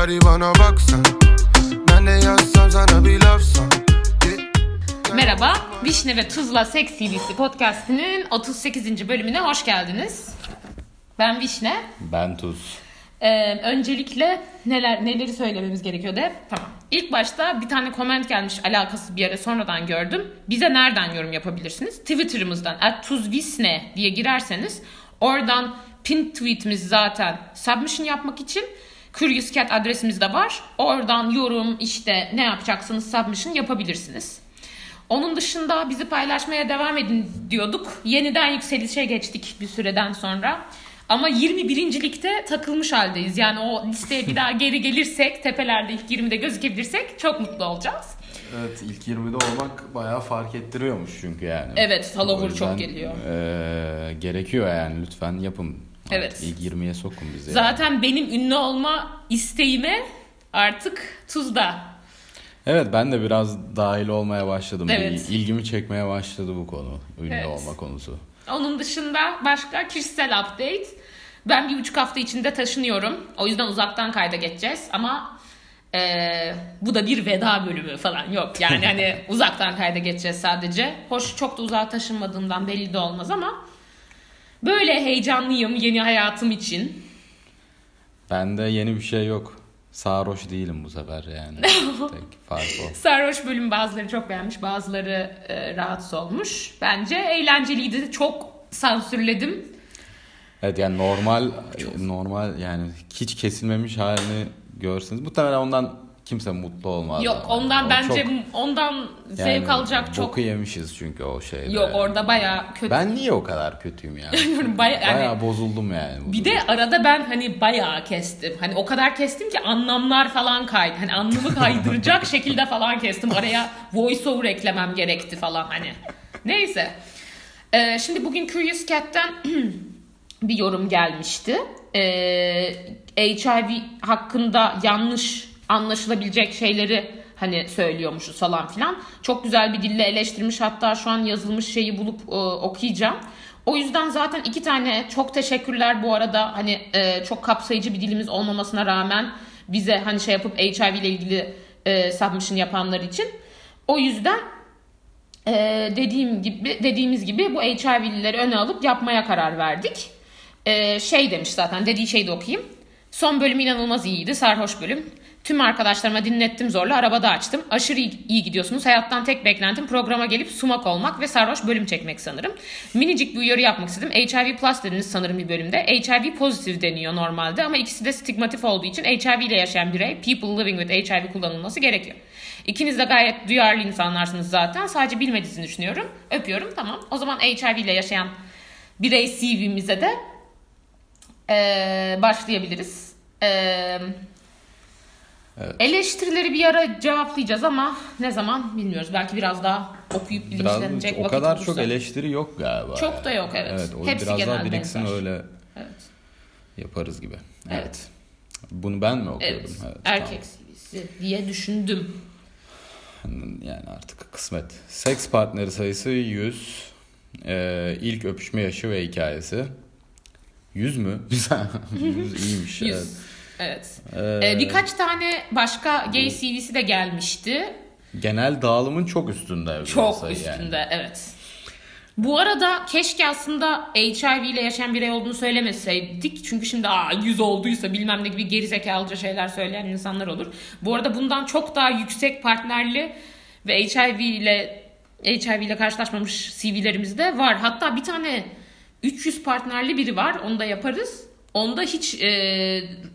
Shawty bana baksan Ben de yazsam sana bir lafsan Merhaba, Vişne ve Tuzla Seks CD'si podcastinin 38. bölümüne hoş geldiniz. Ben Vişne. Ben Tuz. Ee, öncelikle neler neleri söylememiz gerekiyor de tamam. İlk başta bir tane comment gelmiş alakası bir yere sonradan gördüm. Bize nereden yorum yapabilirsiniz? Twitter'ımızdan @tuzvisne diye girerseniz oradan pin tweetimiz zaten submission yapmak için Curious adresimiz de var. Oradan yorum işte ne yapacaksınız submission yapabilirsiniz. Onun dışında bizi paylaşmaya devam edin diyorduk. Yeniden yükselişe geçtik bir süreden sonra. Ama 21. ligde takılmış haldeyiz. Yani o listeye bir daha geri gelirsek, tepelerde ilk 20'de gözükebilirsek çok mutlu olacağız. Evet ilk 20'de olmak bayağı fark ettiriyormuş çünkü yani. Evet, follower çok geliyor. eee, gerekiyor yani lütfen yapın. Evet. İlk 20'ye sokun bizi. Zaten benim ünlü olma isteğime artık tuzda. Evet ben de biraz dahil olmaya başladım. Evet. İlgimi çekmeye başladı bu konu. Ünlü Evet. olma konusu. Onun dışında başka kişisel update. Ben bir buçuk hafta içinde taşınıyorum. O yüzden uzaktan kayda geçeceğiz. Ama eee, bu da bir veda bölümü falan yok. Yani hani uzaktan kayda geçeceğiz sadece. Hoş çok da uzağa taşınmadığımdan belli de olmaz ama böyle heyecanlıyım yeni hayatım için. Bende yeni bir şey yok. Sarhoş değilim bu sefer yani. Tek fark o. Sarhoş bölüm bazıları çok beğenmiş, bazıları e, rahatsız olmuş. Bence eğlenceliydi. Çok sansürledim. Evet yani normal normal yani hiç kesilmemiş halini görseniz muhtemelen ondan kimse mutlu olmaz. Yok yani. ondan O bence çok- ondan zevk yani alacak çok Boku yemişiz çünkü o şeyde. Yok orada bayağı kötü. Ben niye o kadar kötüyüm yani? Bayağı- yani- Bayağı bozuldum yani. bu Bir de arada ben hani bayağı kestim. Hani o kadar kestim ki anlamlar falan kaydı. Hani anlamı kaydıracak şekilde falan kestim. Araya voice over eklemem gerekti falan hani. Neyse. Ee, şimdi bugün Curious Cat'ten bir yorum gelmişti. Ee, HIV hakkında yanlış anlaşılabilecek şeyleri hani söylüyormuşuz falan filan. Çok güzel bir dille eleştirmiş hatta şu an yazılmış şeyi bulup e, okuyacağım. O yüzden zaten iki tane çok teşekkürler bu arada hani e, çok kapsayıcı bir dilimiz olmamasına rağmen bize hani şey yapıp HIV ile ilgili e, submission yapanlar için. O yüzden ee, dediğim gibi dediğimiz gibi bu HIV'lileri öne alıp yapmaya karar verdik. Ee, şey demiş zaten dediği şeyi de okuyayım. Son bölüm inanılmaz iyiydi. Sarhoş bölüm. Tüm arkadaşlarıma dinlettim zorla. Arabada açtım. Aşırı iyi, gidiyorsunuz. Hayattan tek beklentim programa gelip sumak olmak ve sarhoş bölüm çekmek sanırım. Minicik bir uyarı yapmak istedim. HIV plus dediniz sanırım bir bölümde. HIV pozitif deniyor normalde ama ikisi de stigmatif olduğu için HIV ile yaşayan birey people living with HIV kullanılması gerekiyor. İkiniz de gayet duyarlı insanlarsınız zaten. Sadece bilmediğinizi düşünüyorum. Öpüyorum tamam. O zaman HIV ile yaşayan birey CV'mize de eee, başlayabiliriz. Eee, Evet. Eleştirileri bir ara cevaplayacağız ama ne zaman bilmiyoruz. Belki biraz daha okuyup Biraz bilinçlenecek o vakit kadar olursa. çok eleştiri yok galiba. Çok da yok, evet. Evet o Hepsi biraz daha genel biriksin benzer. öyle Evet. yaparız gibi. Evet. Evet. Bunu ben mi okuyordum? Evet. Evet, Erkek CV'si diye düşündüm. tamam. Yani artık kısmet. Seks partneri sayısı 100. Ee, ilk öpüşme yaşı ve hikayesi. 100 mü? Güzel. 100 iyiymiş. Yüz. Evet. Evet. Ee, Ee, birkaç tane başka gay CV'si de gelmişti. Genel dağılımın çok üstünde. Çok üstünde yani. evet. Bu arada keşke aslında HIV ile yaşayan birey olduğunu söylemeseydik. Çünkü şimdi Aa, 100 olduysa bilmem ne gibi gerizekalıca şeyler söyleyen insanlar olur. Bu arada bundan çok daha yüksek partnerli ve HIV ile HIV ile karşılaşmamış CV'lerimiz de var. Hatta bir tane 300 partnerli biri var. Onu da yaparız. Onda hiç e,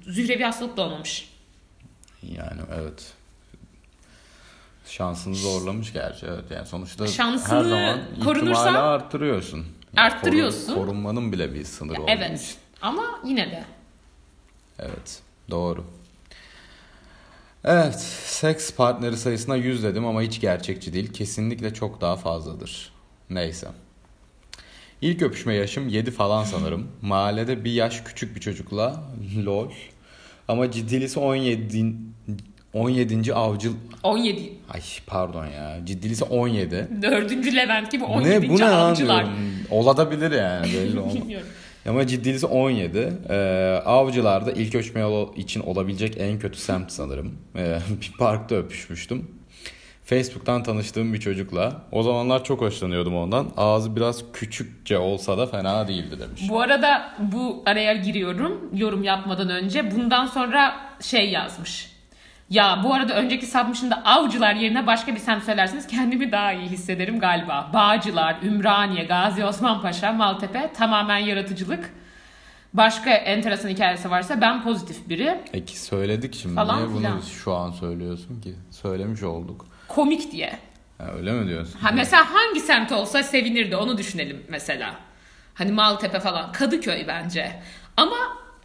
zührevi hastalık da olmamış. Yani evet. Şansını zorlamış gerçi evet. Yani sonuçta Şansını her zaman ihtimali arttırıyorsun. Arttırıyorsun. korun- korunmanın bile bir sınırı olduğu Evet. için. Ama yine de. Evet. Doğru. Evet. Seks partneri sayısına 100 dedim ama hiç gerçekçi değil. Kesinlikle çok daha fazladır. Neyse. İlk öpüşme yaşım 7 falan sanırım. Mahallede bir yaş küçük bir çocukla lol. Ama ciddilisi 17 17. avcı 17. Ay pardon ya. Ciddilisi 17. Dördüncü Levent gibi Bu 17. ne bu ne lan avcılar. diyorum. Olabilir yani belli olmaz. Bilmiyorum. Ama ciddilisi 17. Ee, Avcılar'da ilk yolu için olabilecek en kötü semt sanırım. Ee, bir parkta öpüşmüştüm. Facebook'tan tanıştığım bir çocukla. O zamanlar çok hoşlanıyordum ondan. Ağzı biraz küçükçe olsa da fena değildi demiş. Bu arada bu araya giriyorum yorum yapmadan önce. Bundan sonra şey yazmış. Ya bu arada önceki submission'da avcılar yerine başka bir semt söylerseniz kendimi daha iyi hissederim galiba. Bağcılar, Ümraniye, Gazi Osman Paşa, Maltepe tamamen yaratıcılık. Başka enteresan hikayesi varsa ben pozitif biri. Peki söyledik şimdi. Falan Niye bunu filan. şu an söylüyorsun ki? Söylemiş olduk. Komik diye. Ha, öyle mi diyorsun? Ha mesela hangi semt olsa sevinirdi onu düşünelim mesela. Hani Maltepe falan. Kadıköy bence. Ama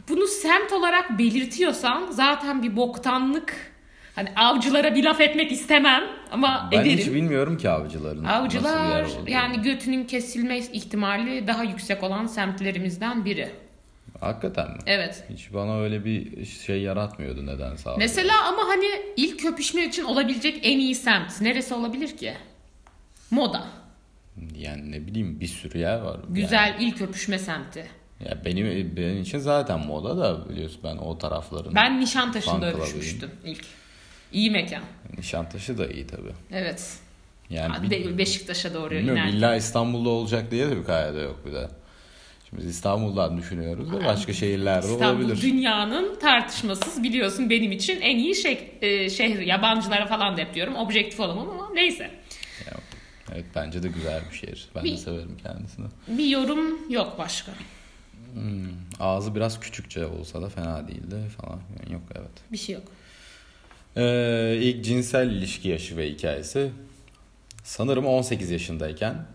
bunu semt olarak belirtiyorsan zaten bir boktanlık. Hani avcılara bir laf etmek istemem ama ben ederim. hiç bilmiyorum ki avcıların Avcılar yani götünün kesilme ihtimali daha yüksek olan semtlerimizden biri. Hakikaten mi? Evet. Hiç bana öyle bir şey yaratmıyordu nedense. abi. Mesela ama hani ilk köpüşme için olabilecek en iyi semt neresi olabilir ki? Moda. Yani ne bileyim bir sürü yer var. Güzel ilk öpüşme semti. Yani, ya benim benim için zaten moda da biliyorsun ben o tarafların. Ben Nişantaşı'nda öpüşmüştüm ilk. İyi mekan. Nişantaşı da iyi tabii. Evet. Yani Be- Beşiktaş'a doğru bilmiyorum iner. illa İstanbul'da olacak diye de bir kaide yok bir de. Şimdi İstanbul'dan düşünüyoruz da başka şehirlerde İstanbul olabilir. dünyanın tartışmasız biliyorsun benim için en iyi şey, e, şehri. Yabancılara falan da hep diyorum. Objektif olamam ama neyse. Evet bence de güzel bir şehir. Ben Bir- de severim kendisini. Bir yorum yok başka. Hmm, Ağzı biraz küçükçe olsa da fena değildi falan. Yani yok evet. Bir şey yok. Ee, ilk cinsel ilişki yaşı ve hikayesi. Sanırım 18 yaşındayken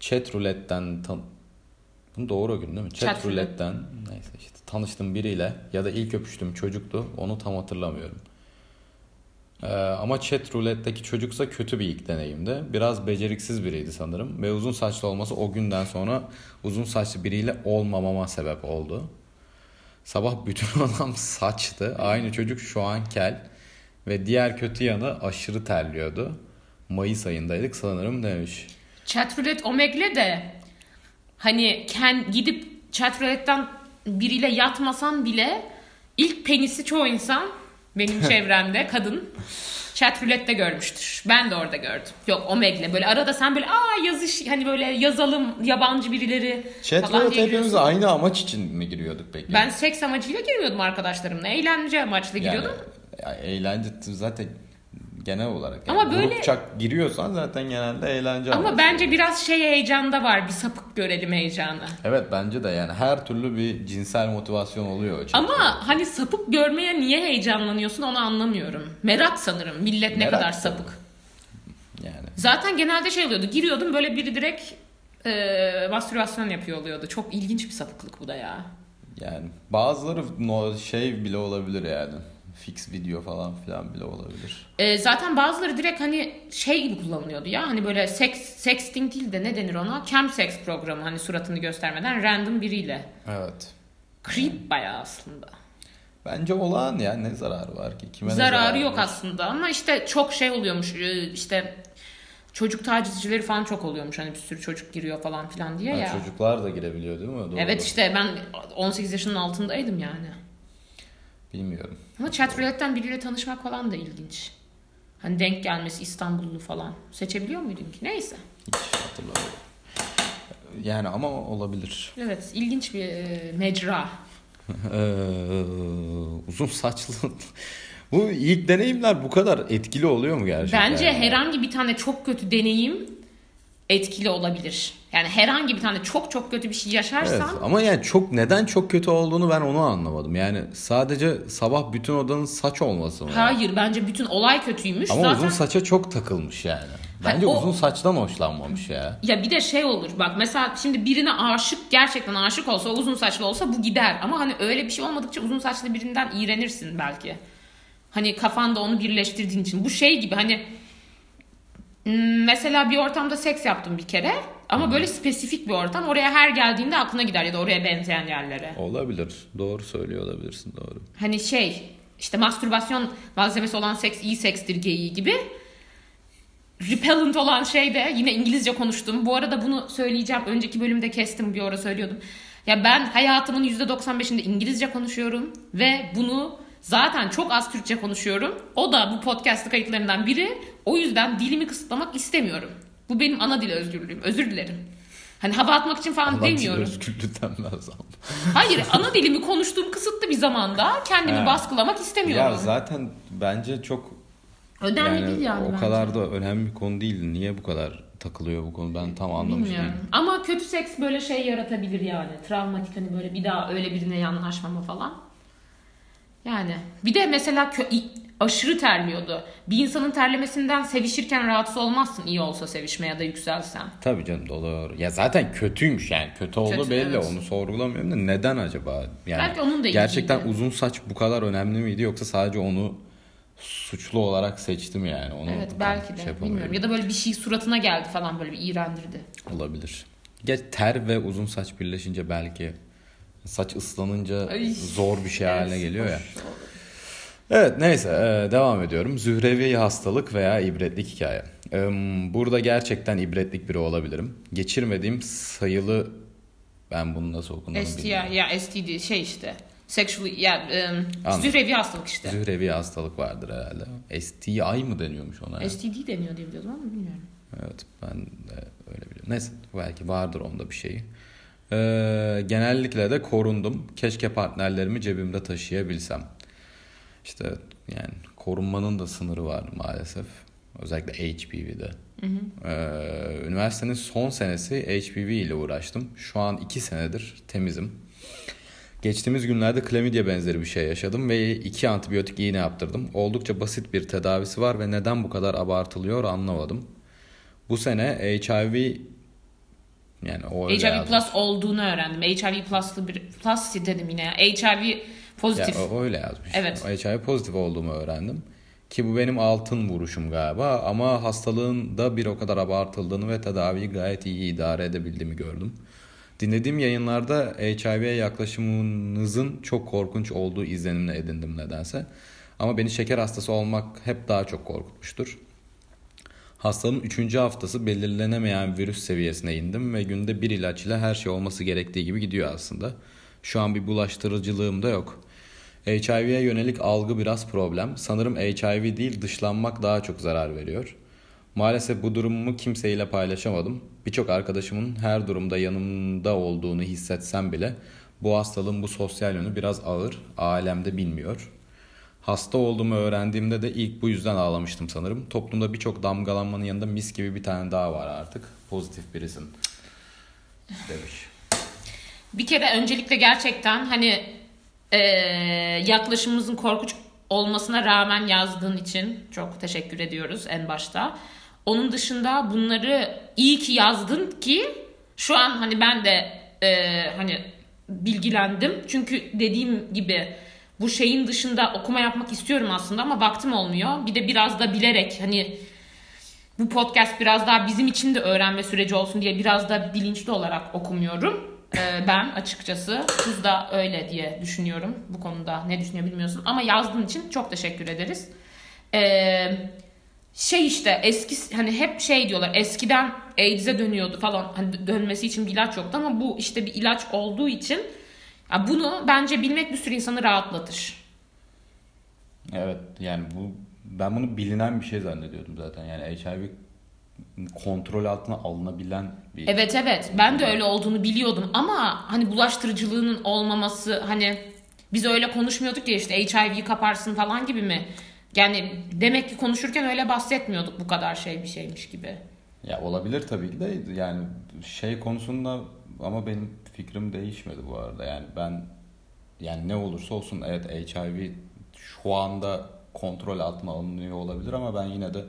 chat roulette'den tan bunu doğru gün değil mi? Chat, Chat roulette. roulette'den neyse işte tanıştığım biriyle ya da ilk öpüştüğüm çocuktu. Onu tam hatırlamıyorum. Ee, ama chat roulette'deki çocuksa kötü bir ilk deneyimdi. Biraz beceriksiz biriydi sanırım. Ve uzun saçlı olması o günden sonra uzun saçlı biriyle olmamama sebep oldu. Sabah bütün adam saçtı. Aynı çocuk şu an kel. Ve diğer kötü yanı aşırı terliyordu. Mayıs ayındaydık sanırım demiş. Chatroulette Omegle'le de hani ken gidip Chatroulette'den biriyle yatmasan bile ilk penisi çoğu insan benim çevremde kadın Chatroulette'de görmüştür. Ben de orada gördüm. Yok Omegle böyle arada sen böyle aa yazış hani böyle yazalım yabancı birileri Chat falan roulette hepimiz aynı amaç için mi giriyorduk peki? Ben seks amacıyla girmiyordum arkadaşlarımla. Eğlence amaçlı giriyordum. yani eğlence zaten genel olarak. Ama yani böyle- Grupça giriyorsan zaten genelde eğlence Ama amaçlı. bence biraz şey heyecanda var. Bir sapık görelim heyecanı. Evet bence de yani her türlü bir cinsel motivasyon oluyor. chat Ama hani sapık görmeye niye heyecanlanıyorsun onu anlamıyorum. Merak sanırım. Millet ne Merak kadar sapık. Yani Zaten genelde şey oluyordu. Giriyordum böyle biri direkt e, mastürbasyon yapıyor oluyordu. Çok ilginç bir sapıklık bu da ya. yani bazıları no, şey bile olabilir yani. Fix video falan filan bile olabilir. E, zaten bazıları direkt hani şey gibi kullanılıyordu ya. Hani böyle seks, sexting değil de ne denir ona? Cam sex programı hani suratını göstermeden random biriyle. Evet. Creep bayağı aslında. Bence olağan ya ne zararı var ki? Kime ne Zararı yok var? aslında ama işte çok şey oluyormuş e, işte çocuk tacizcileri falan çok oluyormuş hani bir sürü çocuk giriyor falan filan diye Ha, ya. Çocuklar da girebiliyor değil mi? Doğru. Evet işte ben 18 yaşının altındaydım yani. Bilmiyorum. Ama chat roulette'den biriyle tanışmak falan da ilginç. Hani denk gelmesi İstanbullu falan. Seçebiliyor muydun ki? Neyse. Hiç hatırlamıyorum. Yani ama olabilir. Evet ilginç bir e, mecra. Ee, uzun saçlı. bu ilk deneyimler bu kadar etkili oluyor mu gerçekten? Bence herhangi bir tane çok kötü deneyim etkili olabilir. Yani herhangi bir tane çok çok kötü bir şey Evet, yaşarsan ama yani çok neden çok kötü olduğunu ben onu anlamadım. Yani sadece sabah bütün odanın saç olması mı? hayır bence bütün olay kötüymüş. Ama Zaten uzun saça çok takılmış yani. Bence o- uzun saçtan hoşlanmamış ya. Ya bir de şey olur bak mesela şimdi birine aşık gerçekten aşık olsa uzun saçlı olsa bu gider. Ama hani öyle bir şey olmadıkça uzun saçlı birinden iğrenirsin belki. Hani kafanda onu birleştirdiğin için. Bu şey gibi hani mesela bir ortamda seks yaptım bir kere. Ama böyle spesifik bir ortam. Oraya her geldiğinde aklına gider ya da oraya benzeyen yerlere. Olabilir. Doğru söylüyor olabilirsin doğru. Hani şey işte mastürbasyon malzemesi olan seks iyi sekstir geyiği gibi. Repellent olan şey de yine İngilizce konuştum. Bu arada bunu söyleyeceğim. Önceki bölümde kestim bir ara söylüyordum. Ya ben hayatımın %95'inde İngilizce konuşuyorum ve bunu zaten çok az Türkçe konuşuyorum. O da bu podcast kayıtlarından biri. O yüzden dilimi kısıtlamak istemiyorum. Bu benim ana dil özgürlüğüm. Özür dilerim. Hani hava atmak için falan Adam demiyorum. özgürlüğü denmez ama. Hayır ana dilimi konuştuğum kısıtlı bir zamanda kendimi He. baskılamak istemiyorum. Ya zaten bence çok Önemli yani, değil yani o bence. kadar da önemli bir konu değil. Niye bu kadar takılıyor bu konu ben tam anlamış Bilmiyorum. değilim. Ama kötü seks böyle şey yaratabilir yani. Travmatik hani böyle bir daha öyle birine yanaşmama falan. Yani bir de mesela kö- aşırı terliyordu. Bir insanın terlemesinden sevişirken rahatsız olmazsın iyi olsa sevişme ya da yükselsen. Tabii canım doğru. Ya zaten kötüymüş yani. Kötü olduğu Kötü, belli. evet. Onu sorgulamıyorum da neden acaba? Yani Belki onun da Gerçekten ilgiydi. uzun saç bu kadar önemli miydi yoksa sadece onu suçlu olarak seçtim yani. Onu Evet belki de şey bilmiyorum. Ya da böyle bir şey suratına geldi falan böyle bir iğrendirdi. Olabilir. Geç ter ve uzun saç birleşince belki saç ıslanınca Ay. zor bir şey haline geliyor ya. Evet neyse e, devam ediyorum. Zührevi hastalık veya ibretlik hikaye. E, Burada gerçekten ibretlik biri olabilirim. Geçirmediğim sayılı ben bunu nasıl okunduğunu STI bilmiyorum. ya STD şey işte. Sexual ya um, zührevi hastalık işte. Zührevi hastalık vardır herhalde. STI mı deniyormuş ona? ya? STD deniyor diye biliyordum ama bilmiyorum. Evet ben de öyle biliyorum. Neyse belki vardır onda bir şeyi. Ee, genellikle de korundum. Keşke partnerlerimi cebimde taşıyabilsem. İşte yani korunmanın da sınırı var maalesef. Özellikle HPV'de. Ee, üniversitenin son senesi HPV ile uğraştım. Şu an iki senedir temizim. Geçtiğimiz günlerde klamidya benzeri bir şey yaşadım ve iki antibiyotik iğne yaptırdım. Oldukça basit bir tedavisi var ve neden bu kadar abartılıyor anlamadım. Bu sene HIV yani o HIV yazmış. plus olduğunu öğrendim. HIV plus'lı bir plus dedim yine. HIV pozitif. Ya, o öyle yazmış. Evet. HIV pozitif olduğumu öğrendim. Ki bu benim altın vuruşum galiba ama hastalığın da bir o kadar abartıldığını ve tedaviyi gayet iyi idare edebildiğimi gördüm. Dinlediğim yayınlarda HIV'ye yaklaşımınızın çok korkunç olduğu izlenimini edindim nedense. Ama beni şeker hastası olmak hep daha çok korkutmuştur. Hastalığın 3. haftası belirlenemeyen virüs seviyesine indim ve günde bir ilaç ile her şey olması gerektiği gibi gidiyor aslında. Şu an bir bulaştırıcılığım da yok. HIV'ye yönelik algı biraz problem. Sanırım HIV değil dışlanmak daha çok zarar veriyor. Maalesef bu durumumu kimseyle paylaşamadım. Birçok arkadaşımın her durumda yanımda olduğunu hissetsem bile bu hastalığın bu sosyal yönü biraz ağır. Alemde bilmiyor. Hasta olduğumu öğrendiğimde de ilk bu yüzden ağlamıştım sanırım. Toplumda birçok damgalanmanın yanında mis gibi bir tane daha var artık. Pozitif birisin. Demiş. Bir kere öncelikle gerçekten hani eee, yaklaşımımızın korkunç olmasına rağmen yazdığın için çok teşekkür ediyoruz en başta. Onun dışında bunları iyi ki yazdın ki şu an hani ben de eee, hani bilgilendim. Çünkü dediğim gibi bu şeyin dışında okuma yapmak istiyorum aslında ama vaktim olmuyor. Bir de biraz da bilerek hani bu podcast biraz daha bizim için de öğrenme süreci olsun diye biraz da bilinçli olarak okumuyorum. Ee, ben açıkçası Tuz da öyle diye düşünüyorum bu konuda. Ne düşünüyor bilmiyorsun ama yazdığın için çok teşekkür ederiz. Ee, şey işte eski hani hep şey diyorlar eskiden AIDS'e dönüyordu falan hani dönmesi için bir ilaç yoktu ama bu işte bir ilaç olduğu için ya bunu bence bilmek bir sürü insanı rahatlatır. Evet yani bu ben bunu bilinen bir şey zannediyordum zaten. Yani HIV kontrol altına alınabilen bir Evet evet ben de öyle olduğunu biliyordum ama hani bulaştırıcılığının olmaması hani biz öyle konuşmuyorduk ya işte HIV'yi kaparsın falan gibi mi? Yani demek ki konuşurken öyle bahsetmiyorduk bu kadar şey bir şeymiş gibi. Ya olabilir tabii de yani şey konusunda ama benim fikrim değişmedi bu arada. Yani ben yani ne olursa olsun evet HIV şu anda kontrol altına alınıyor olabilir ama ben yine de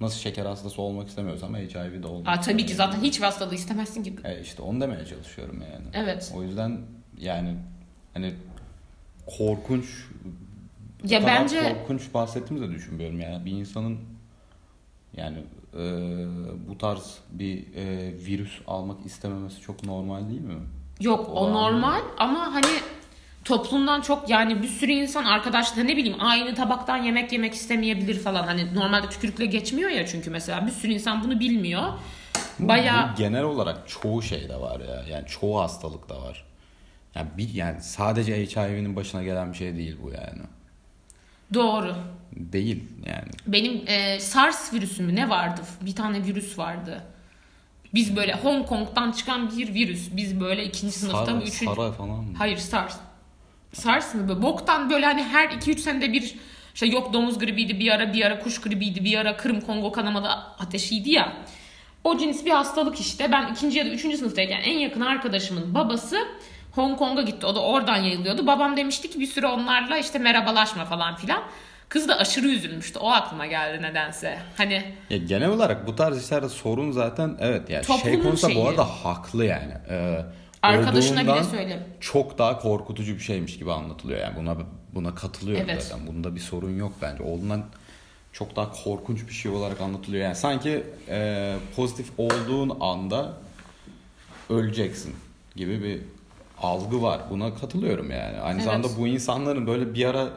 nasıl şeker hastası olmak istemiyorsam HIV de olmak Aa, tabii ki zaten hiç hastalığı istemezsin ki. E işte onu demeye çalışıyorum yani. Evet. O yüzden yani hani korkunç Ya bence- korkunç bahsettiğimizi de düşünmüyorum yani bir insanın yani e, bu tarz bir e, virüs almak istememesi çok normal değil mi? Yok o Olan- normal ama hani toplumdan çok yani bir sürü insan arkadaşlar ne bileyim aynı tabaktan yemek yemek istemeyebilir falan. Hani normalde tükürükle geçmiyor ya çünkü mesela bir sürü insan bunu bilmiyor. Bayağı Bu genel olarak çoğu şeyde var ya. Yani çoğu hastalıkta var. Yani, bir, yani sadece HIV'nin başına gelen bir şey değil bu yani. Doğru. Değil yani. Benim e, SARS virüsü mü ne vardı? Bir tane virüs vardı. Biz böyle Hong Kong'dan çıkan bir virüs. Biz böyle ikinci sınıfta mı? Üçüncü... Sara falan mı? Hayır SARS. SARS mı böyle? Boktan böyle hani her 2-3 senede bir şey yok domuz gribiydi bir ara bir ara kuş gribiydi bir ara Kırım Kongo kanamadı ateşiydi ya. O cins bir hastalık işte. Ben ikinci ya da üçüncü sınıftayken en yakın arkadaşımın babası Hong Kong'a gitti. O da oradan yayılıyordu. Babam demişti ki bir süre onlarla işte merhabalaşma falan filan. Kız da aşırı üzülmüştü. O aklıma geldi nedense. Hani Ya genel olarak bu tarz işlerde sorun zaten evet yani şey konusunda şeyi. bu arada haklı yani. Ee, arkadaşına bile söyle. Çok daha korkutucu bir şeymiş gibi anlatılıyor yani buna buna katılıyorum Evet. zaten. Bunda bir sorun yok bence. Olduğundan çok daha korkunç bir şey olarak anlatılıyor. Yani sanki e, pozitif olduğun anda öleceksin gibi bir algı var. Buna katılıyorum yani. Aynı Evet. zamanda bu insanların böyle bir ara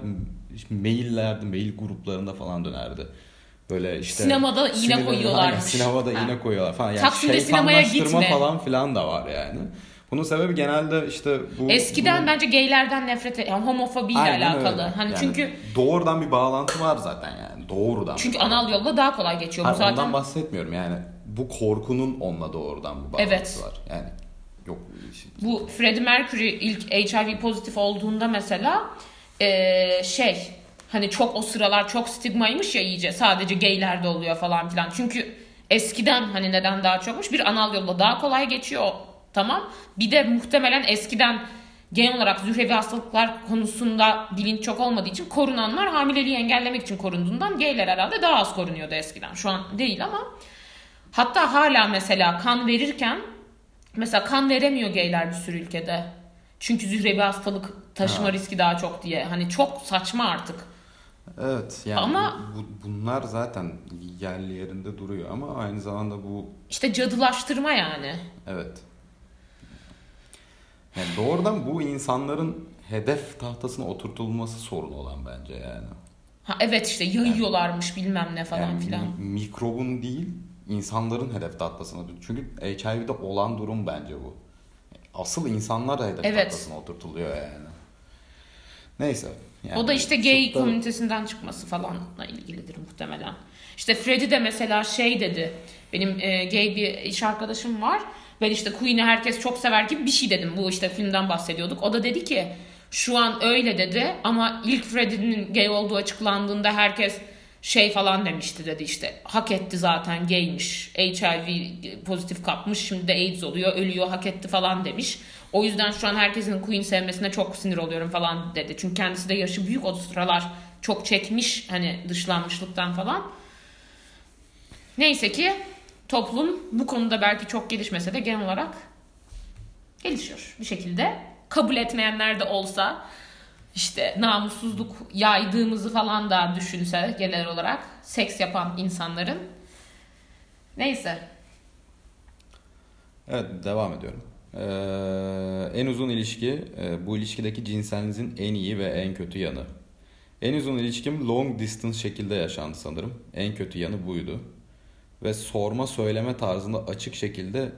maillerde, mail gruplarında falan dönerdi. Böyle işte Sinemada iğne sinirleri- koyuyorlarmış. Sinemada Ha. iğne koyuyorlar falan. Yani Taksim'de sinemaya gitme. falan filan da var yani. Bunun sebebi genelde işte bu Eskiden bu- bence gaylerden nefret et, yani homofobiyle Aynen alakalı. öyle. Hani Yani çünkü doğrudan bir bağlantı var zaten yani. Doğrudan. çünkü anal yolla daha kolay geçiyor bu zaten. Ondan bahsetmiyorum yani. Bu korkunun onunla doğrudan bir bağlantısı Evet. var. Yani yok işte- Bu Freddie Mercury ilk HIV pozitif olduğunda mesela eee, şey hani çok o sıralar çok stigmaymış ya iyice sadece gaylerde oluyor falan filan. Çünkü eskiden hani neden daha çokmuş bir anal yolla daha kolay geçiyor tamam. Bir de muhtemelen eskiden genel olarak zührevi hastalıklar konusunda bilinç çok olmadığı için korunanlar hamileliği engellemek için korunduğundan gayler herhalde daha az korunuyordu eskiden. Şu an değil ama hatta hala mesela kan verirken Mesela kan veremiyor gayler bir sürü ülkede. Çünkü zührevi hastalık taşıma Ha. riski daha çok diye. Hani çok saçma artık. Evet yani Ama- bu, bu- bunlar zaten yerli yerinde duruyor ama aynı zamanda bu İşte cadılaştırma yani. evet. Yani doğrudan bu insanların hedef tahtasına oturtulması sorun olan bence yani. Ha evet işte yayıyorlarmış bilmem ne falan yani filan. mi- mikrobun değil insanların hedef tahtasına. Çünkü HIV'de olan durum bence bu. Asıl insanlar da hedef Evet. tahtasına oturtuluyor yani. Neyse. yani o da işte gay da- komünitesinden çıkması falanla ilgilidir muhtemelen. İşte Freddy de mesela şey dedi. Benim e, gay bir iş arkadaşım var. Ben işte Queen'i herkes çok sever gibi bir şey dedim. Bu işte filmden bahsediyorduk. O da dedi ki şu an öyle dedi ama ilk Freddy'nin gay olduğu açıklandığında herkes şey falan demişti dedi işte hak etti zaten gaymiş HIV pozitif kapmış şimdi de AIDS oluyor ölüyor hak etti falan demiş. O yüzden şu an herkesin Queen sevmesine çok sinir oluyorum falan dedi. Çünkü kendisi de yaşı büyük o sıralar çok çekmiş hani dışlanmışlıktan falan. Neyse ki toplum bu konuda belki çok gelişmese de genel olarak gelişiyor bir şekilde. Kabul etmeyenler de olsa işte namussuzluk yaydığımızı falan da düşünse genel olarak seks yapan insanların. Neyse. Evet devam ediyorum. Ee, en uzun ilişki e, bu ilişkideki cinselinizin en iyi ve en kötü yanı. En uzun ilişkim long distance şekilde yaşandı sanırım. En kötü yanı buydu. Ve sorma söyleme tarzında açık şekilde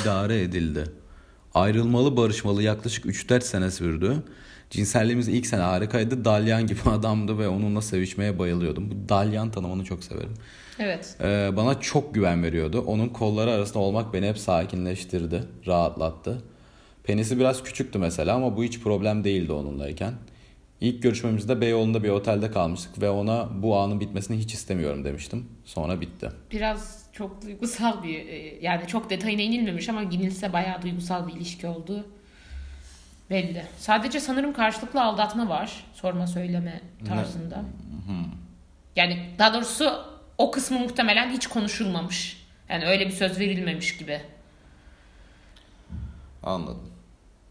idare edildi. Ayrılmalı barışmalı yaklaşık 3-4 sene sürdü. Cinselliğimiz ilk sene harikaydı. Dalyan gibi adamdı ve onunla sevişmeye bayılıyordum. Bu Dalyan tanımını çok severim. Evet. Ee, bana çok güven veriyordu. Onun kolları arasında olmak beni hep sakinleştirdi, rahatlattı. Penisi biraz küçüktü mesela ama bu hiç problem değildi onunlayken. İlk görüşmemizde Beyoğlu'nda bir otelde kalmıştık ve ona bu anın bitmesini hiç istemiyorum demiştim. Sonra bitti. Biraz çok duygusal bir e, yani çok detayına inilmemiş ama ginilse bayağı duygusal bir ilişki oldu. Belli. Sadece sanırım karşılıklı aldatma var. Sorma söyleme tarzında. Yani daha doğrusu o kısmı muhtemelen hiç konuşulmamış. Yani öyle bir söz verilmemiş gibi. Anladım.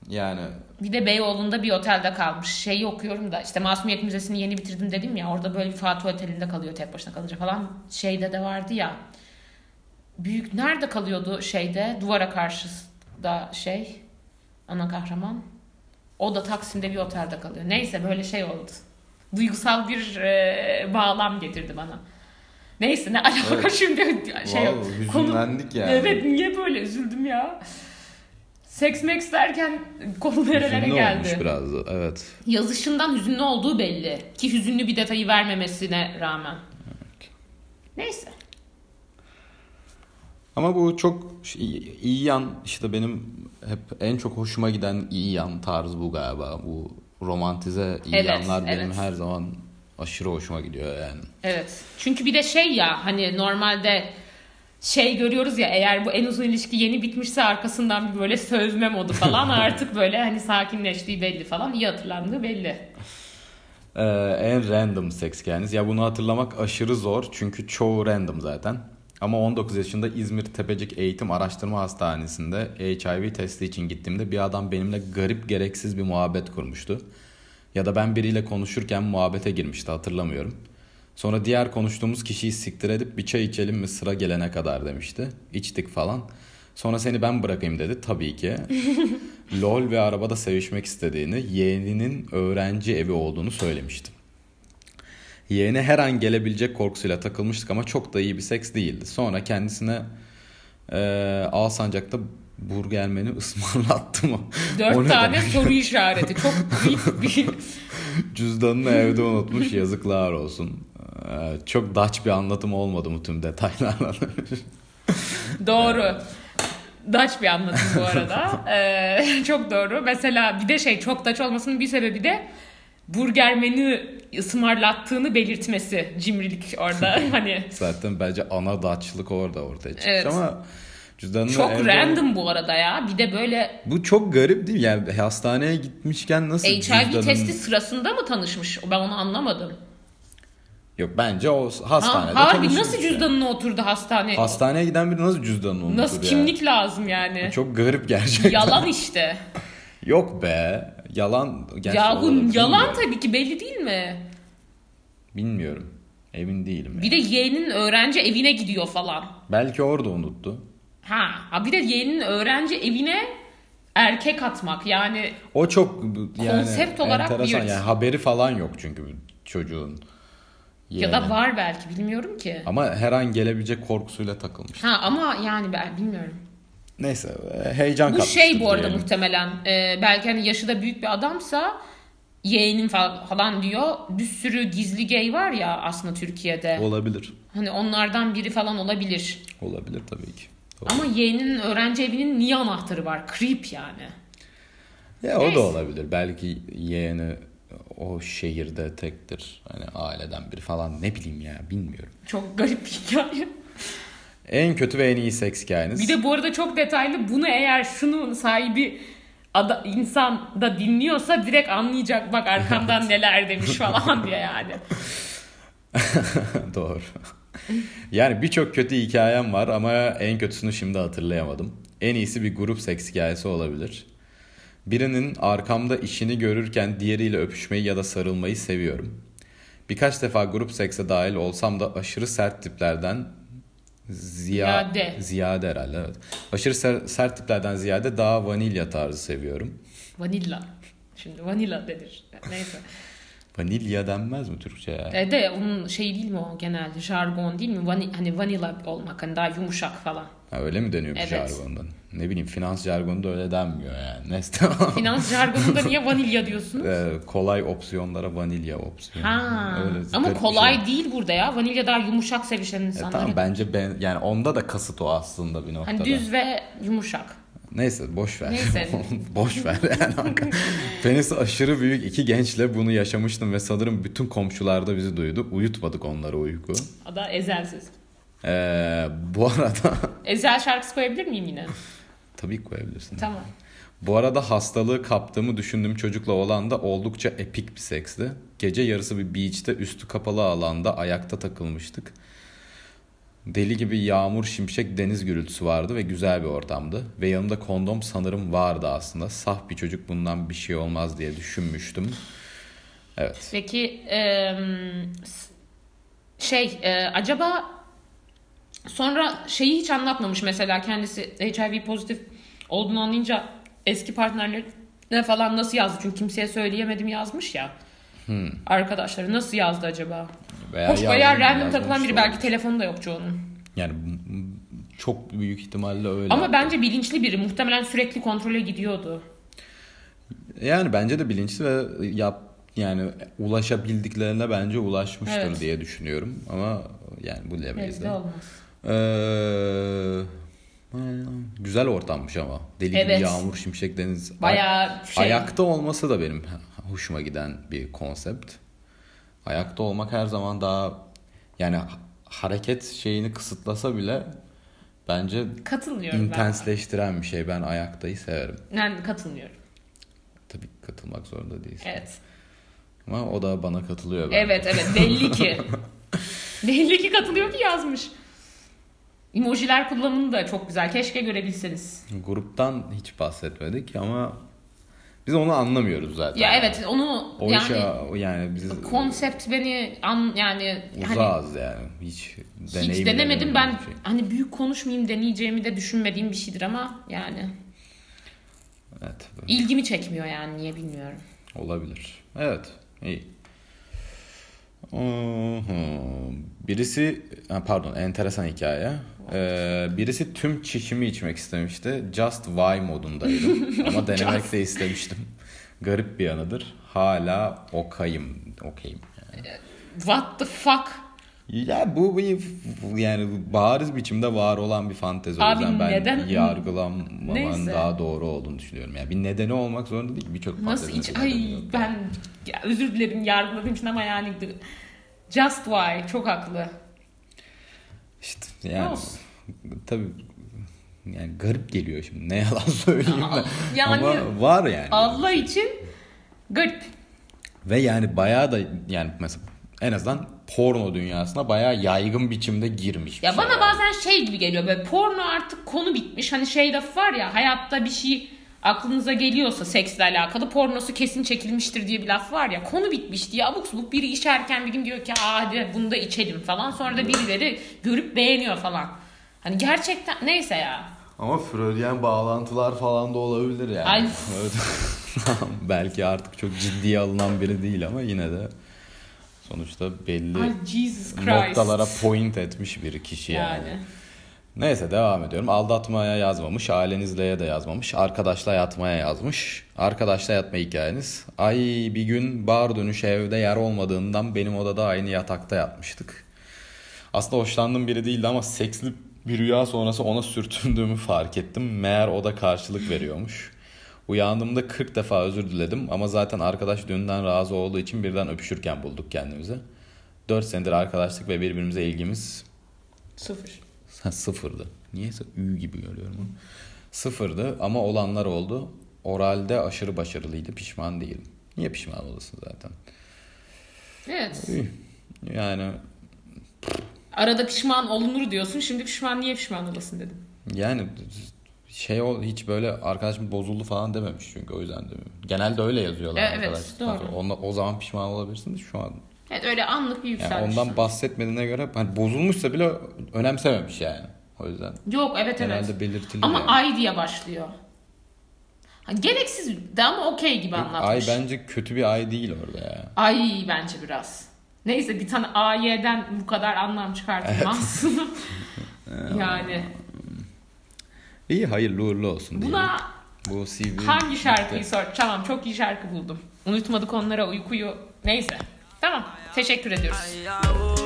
Yani Bir de Beyoğlu'nda bir otelde kalmış. Şeyi okuyorum da işte Masumiyet Müzesi'ni yeni bitirdim dedim ya. Orada böyle bir Fatih Oteli'nde kalıyor tek başına kalınca falan. Şeyde de vardı ya. Büyük nerede kalıyordu şeyde duvara karşı da şey ana kahraman. O da Taksim'de bir otelde kalıyor. Neyse böyle şey oldu. Duygusal bir e, bağlam getirdi bana. Neyse ne alaka Evet. şimdi şey Vallahi hüzünlendik yani. Evet niye böyle üzüldüm ya. Seks meks derken konu nerelere geldi. olmuş biraz da, evet. Yazışından hüzünlü olduğu belli. Ki hüzünlü bir detayı vermemesine rağmen. Neyse. Ama bu çok iyi yan işte benim hep en çok hoşuma giden iyi yan tarzı bu galiba. Bu romantize iyi Evet, yanlar benim evet. her zaman aşırı hoşuma gidiyor yani. Evet. Çünkü bir de şey ya hani normalde şey görüyoruz ya eğer bu en uzun ilişki yeni bitmişse arkasından bir böyle sözme modu falan artık böyle hani sakinleştiği belli falan iyi hatırlandığı belli. Ee, en random seks hikayeniz. Ya bunu hatırlamak aşırı zor çünkü çoğu random zaten. Ama 19 yaşında İzmir Tepecik Eğitim Araştırma Hastanesi'nde HIV testi için gittiğimde bir adam benimle garip gereksiz bir muhabbet kurmuştu. Ya da ben biriyle konuşurken muhabbete girmişti hatırlamıyorum. Sonra diğer konuştuğumuz kişiyi siktir edip bir çay içelim mi sıra gelene kadar demişti. İçtik falan. Sonra seni ben bırakayım dedi tabii ki. LOL ve arabada sevişmek istediğini, yeğeninin öğrenci evi olduğunu söylemişti. Yeğene her an gelebilecek korkusuyla takılmıştık ama çok da iyi bir seks değildi. Sonra kendisine eee Alsancak'ta burger menü ısmarlattı mı? Dört ne tane soru işareti. Çok büyük bir Cüzdanını evde unutmuş yazıklar olsun. Ee, çok daç bir anlatım olmadı mı tüm detaylarla? Doğru. Daç bir anlatım bu arada. Ee, çok doğru. Mesela bir de şey çok daç olmasının bir sebebi de burger menü ısmarlattığını belirtmesi. Cimrilik orada hani. Zaten bence ana daçlık orada ortaya çıkmış Evet. ama cüzdanını Çok evde- random bu arada ya. Bir de böyle Bu çok garip değil mi? yani hastaneye gitmişken nasıl HIV cüzdanın... testi sırasında mı tanışmış? Ben onu anlamadım. Yok bence o Ha, hastanede harbi tanışmış nasıl yani. cüzdanına oturdu hastane? Hastaneye giden biri nasıl cüzdanını unutur Nasıl kimlik lazım yani? Çok garip gerçekten. Yalan işte. Yok be. Yalan. Yahu yalan tabii ki belli değil mi? Bilmiyorum. Emin değilim. Bir de yeğenin öğrenci evine gidiyor falan. Belki orada unuttu. Ha, ha bir de yeğenin öğrenci evine erkek atmak yani O çok yani Konsept olarak enteresan. Yani haberi falan yok çünkü çocuğun. ya da yeğeni. var belki bilmiyorum ki. Ama her an gelebilecek korkusuyla takılmış. Ha ama yani ben bilmiyorum. Neyse e, heyecan Bu şey bu arada diyelim. muhtemelen e, belki hani yaşı da büyük bir adamsa yeğenim fa- falan diyor. Bir sürü gizli gay var ya aslında Türkiye'de. Olabilir. Hani onlardan biri falan olabilir. Olabilir tabii ki. Doğru. Ama yeğeninin öğrenci evinin niye anahtarı var? Creep yani. Ya o Neyse. da olabilir. Belki yeğeni o şehirde tektir. Hani aileden biri falan ne bileyim ya bilmiyorum. Çok garip bir hikaye. En kötü ve en iyi seks hikayeniz. Bir de bu arada çok detaylı. Bunu eğer şunun sahibi ada, insan da dinliyorsa direkt anlayacak bak arkamdan neler demiş falan diye yani. Doğru. yani birçok kötü hikayem var ama en kötüsünü şimdi hatırlayamadım. En iyisi bir grup seks hikayesi olabilir. Birinin arkamda işini görürken diğeriyle öpüşmeyi ya da sarılmayı seviyorum. Birkaç defa grup sekse dahil olsam da aşırı sert tiplerden ziya, Ziyade. ziyade herhalde evet. Aşırı ser- sert tiplerden ziyade daha vanilya tarzı seviyorum. Vanilla. Şimdi vanilla denir. Neyse. Vanilya denmez mi Türkçe ya? E de onun şey değil mi o genelde jargon değil mi? Vani, hani vanilla olmak hani daha yumuşak falan. Ha, öyle mi deniyor bu Evet. jargondan? Ne bileyim finans jargonunda öyle denmiyor yani. Neyse tamam. Finans jargonunda niye vanilya diyorsun? Ee, kolay opsiyonlara vanilya opsiyonu. Ha. Öyle Ama kolay şey. değil burada ya. Vanilya daha yumuşak sevişen E, insanlar. tamam bence ben yani onda da kasıt o aslında bir noktada. hani düz ve yumuşak. Neyse boş ver. Neyse. boş ver yani. Penisi aşırı büyük iki gençle bunu yaşamıştım ve sanırım bütün komşular da bizi duydu. Uyutmadık onları uyku. O da ezelsiz. Ee, bu arada Ezel şarkısı koyabilir miyim yine? tabii koyabilirsin. Tamam. Bu arada hastalığı kaptığımı düşündüğüm çocukla olan da oldukça epik bir seksti. Gece yarısı bir beach'te üstü kapalı alanda ayakta takılmıştık. Deli gibi yağmur, şimşek, deniz gürültüsü vardı ve güzel bir ortamdı. Ve yanımda kondom sanırım vardı aslında. Saf bir çocuk bundan bir şey olmaz diye düşünmüştüm. Evet. Peki şey eee, acaba sonra şeyi hiç anlatmamış mesela kendisi HIV pozitif olduğunu anlayınca eski partnerlerine falan nasıl yazdı? Çünkü kimseye söyleyemedim yazmış ya. Arkadaşları nasıl yazdı acaba? Veya Hoş bayağı random takılan biri belki telefonu da yok çoğunun. Yani Çok büyük ihtimalle öyle. Ama bence bilinçli biri. Muhtemelen sürekli kontrole gidiyordu. Yani bence de bilinçli ve yap yani ulaşabildiklerine bence ulaşmıştır Evet. diye düşünüyorum. Ama yani bu bilemeyiz Belli de. de olmaz. Ee, güzel ortammış ama. Deli Evet. gibi yağmur, şimşek, deniz. Bayağı şey. Ayakta olması da benim hoşuma giden bir konsept. Ayakta olmak her zaman daha yani ha- hareket şeyini kısıtlasa bile bence Katılmıyorum ben. intensleştiren bir şey. Ben ayaktayı severim. Ben katılmıyorum. Tabii katılmak zorunda değilsin. Evet. Ama o da bana katılıyor. Ben. Evet evet belli ki. belli ki katılıyor ki yazmış. Emojiler kullanımı da çok güzel. Keşke görebilseniz. Gruptan hiç bahsetmedik ama biz onu anlamıyoruz zaten. Ya evet onu O yani işe yani biz konsept beni an yani hani uzağız yani. Hiç deneyim hiç denemedim ben şey. hani büyük konuşmayayım deneyeceğimi de düşünmediğim bir şeydir ama yani Evet. ilgimi çekmiyor yani niye bilmiyorum. Olabilir. Evet. iyi. Birisi pardon enteresan hikaye. Ee, birisi tüm çişimi içmek istemişti. Just why modundaydım. Ama denemek de istemiştim. Garip bir anıdır. Hala okayım. Okeyim. Yani. What the fuck? Ya bu bir yani bariz biçimde var olan bir fantezi. O Abi yüzden ben neden- yargılamaman Neyse. daha doğru olduğunu düşünüyorum. Yani bir nedeni olmak zorunda değil. Birçok Nasıl fantezinin iç bir nedeni ay ben ya, özür dilerim yargıladığım için ama yani just why çok haklı. İşte yani Olsun. tabii yani garip geliyor şimdi. Ne yalan söyleyeyim de. Yani- Ama var yani. Allah için garip. Ve yani bayağı da yani mesela en azından porno dünyasına bayağı yaygın biçimde girmiş. Ya şey bana yani. bazen şey gibi geliyor böyle porno artık konu bitmiş. Hani şey laf var ya hayatta bir şey aklınıza geliyorsa seksle alakalı pornosu kesin çekilmiştir diye bir laf var ya konu bitmiş diye abuk subuk biri içerken bir gün diyor ki Aa, hadi bunu da içelim falan sonra da birileri görüp beğeniyor falan. Hani gerçekten neyse ya. Ama Freudian bağlantılar falan da olabilir yani. Ay. Belki artık çok ciddiye alınan biri değil ama yine de sonuçta belli Ay noktalara point etmiş bir kişi yani. yani. Neyse devam ediyorum. Aldatmaya yazmamış, ailenizleye de yazmamış, arkadaşla yatmaya yazmış. Arkadaşla yatma hikayeniz. Ay bir gün bar dönüş evde yer olmadığından benim odada aynı yatakta yatmıştık. Aslında hoşlandığım biri değildi ama seksli bir rüya sonrası ona sürtündüğümü fark ettim. Meğer o da karşılık veriyormuş. Uyandığımda 40 defa özür diledim ama zaten arkadaş düğünden razı olduğu için birden öpüşürken bulduk kendimizi. 4 senedir arkadaşlık ve birbirimize ilgimiz Sıfır. Ha, sıfırdı. Niyeyse ü gibi görüyorum onu. Sıfırdı ama olanlar oldu. Oralde aşırı başarılıydı. Pişman değilim. Niye pişman olasın zaten? Evet. Yani Arada pişman olunur diyorsun. Şimdi pişman niye pişman olasın dedim. yani şey o hiç böyle arkadaşım bozuldu falan dememiş çünkü o yüzden demiyorum. Genelde öyle yazıyorlar E, evet, arkadaşlar. doğru. Onla- o zaman pişman olabilirsin de şu an. Evet öyle anlık bir Yani yükselmiş. ondan bahsetmediğine göre hani bozulmuşsa bile önemsememiş yani. O yüzden Yok evet genelde evet. belirtilir Ama yani. ay diye başlıyor. Ha, gereksiz de ama okey gibi Ay anlatmış. bence kötü bir ay değil orada ya. Ay bence biraz. Neyse bir tane AY'den bu kadar anlam çıkartılmaz. yani İyi hayırlı uğurlu olsun buna Bu CV hangi şarkıyı sor? Tamam çok iyi şarkı buldum. Unutmadık onlara uykuyu. Neyse. Tamam. Teşekkür ediyoruz.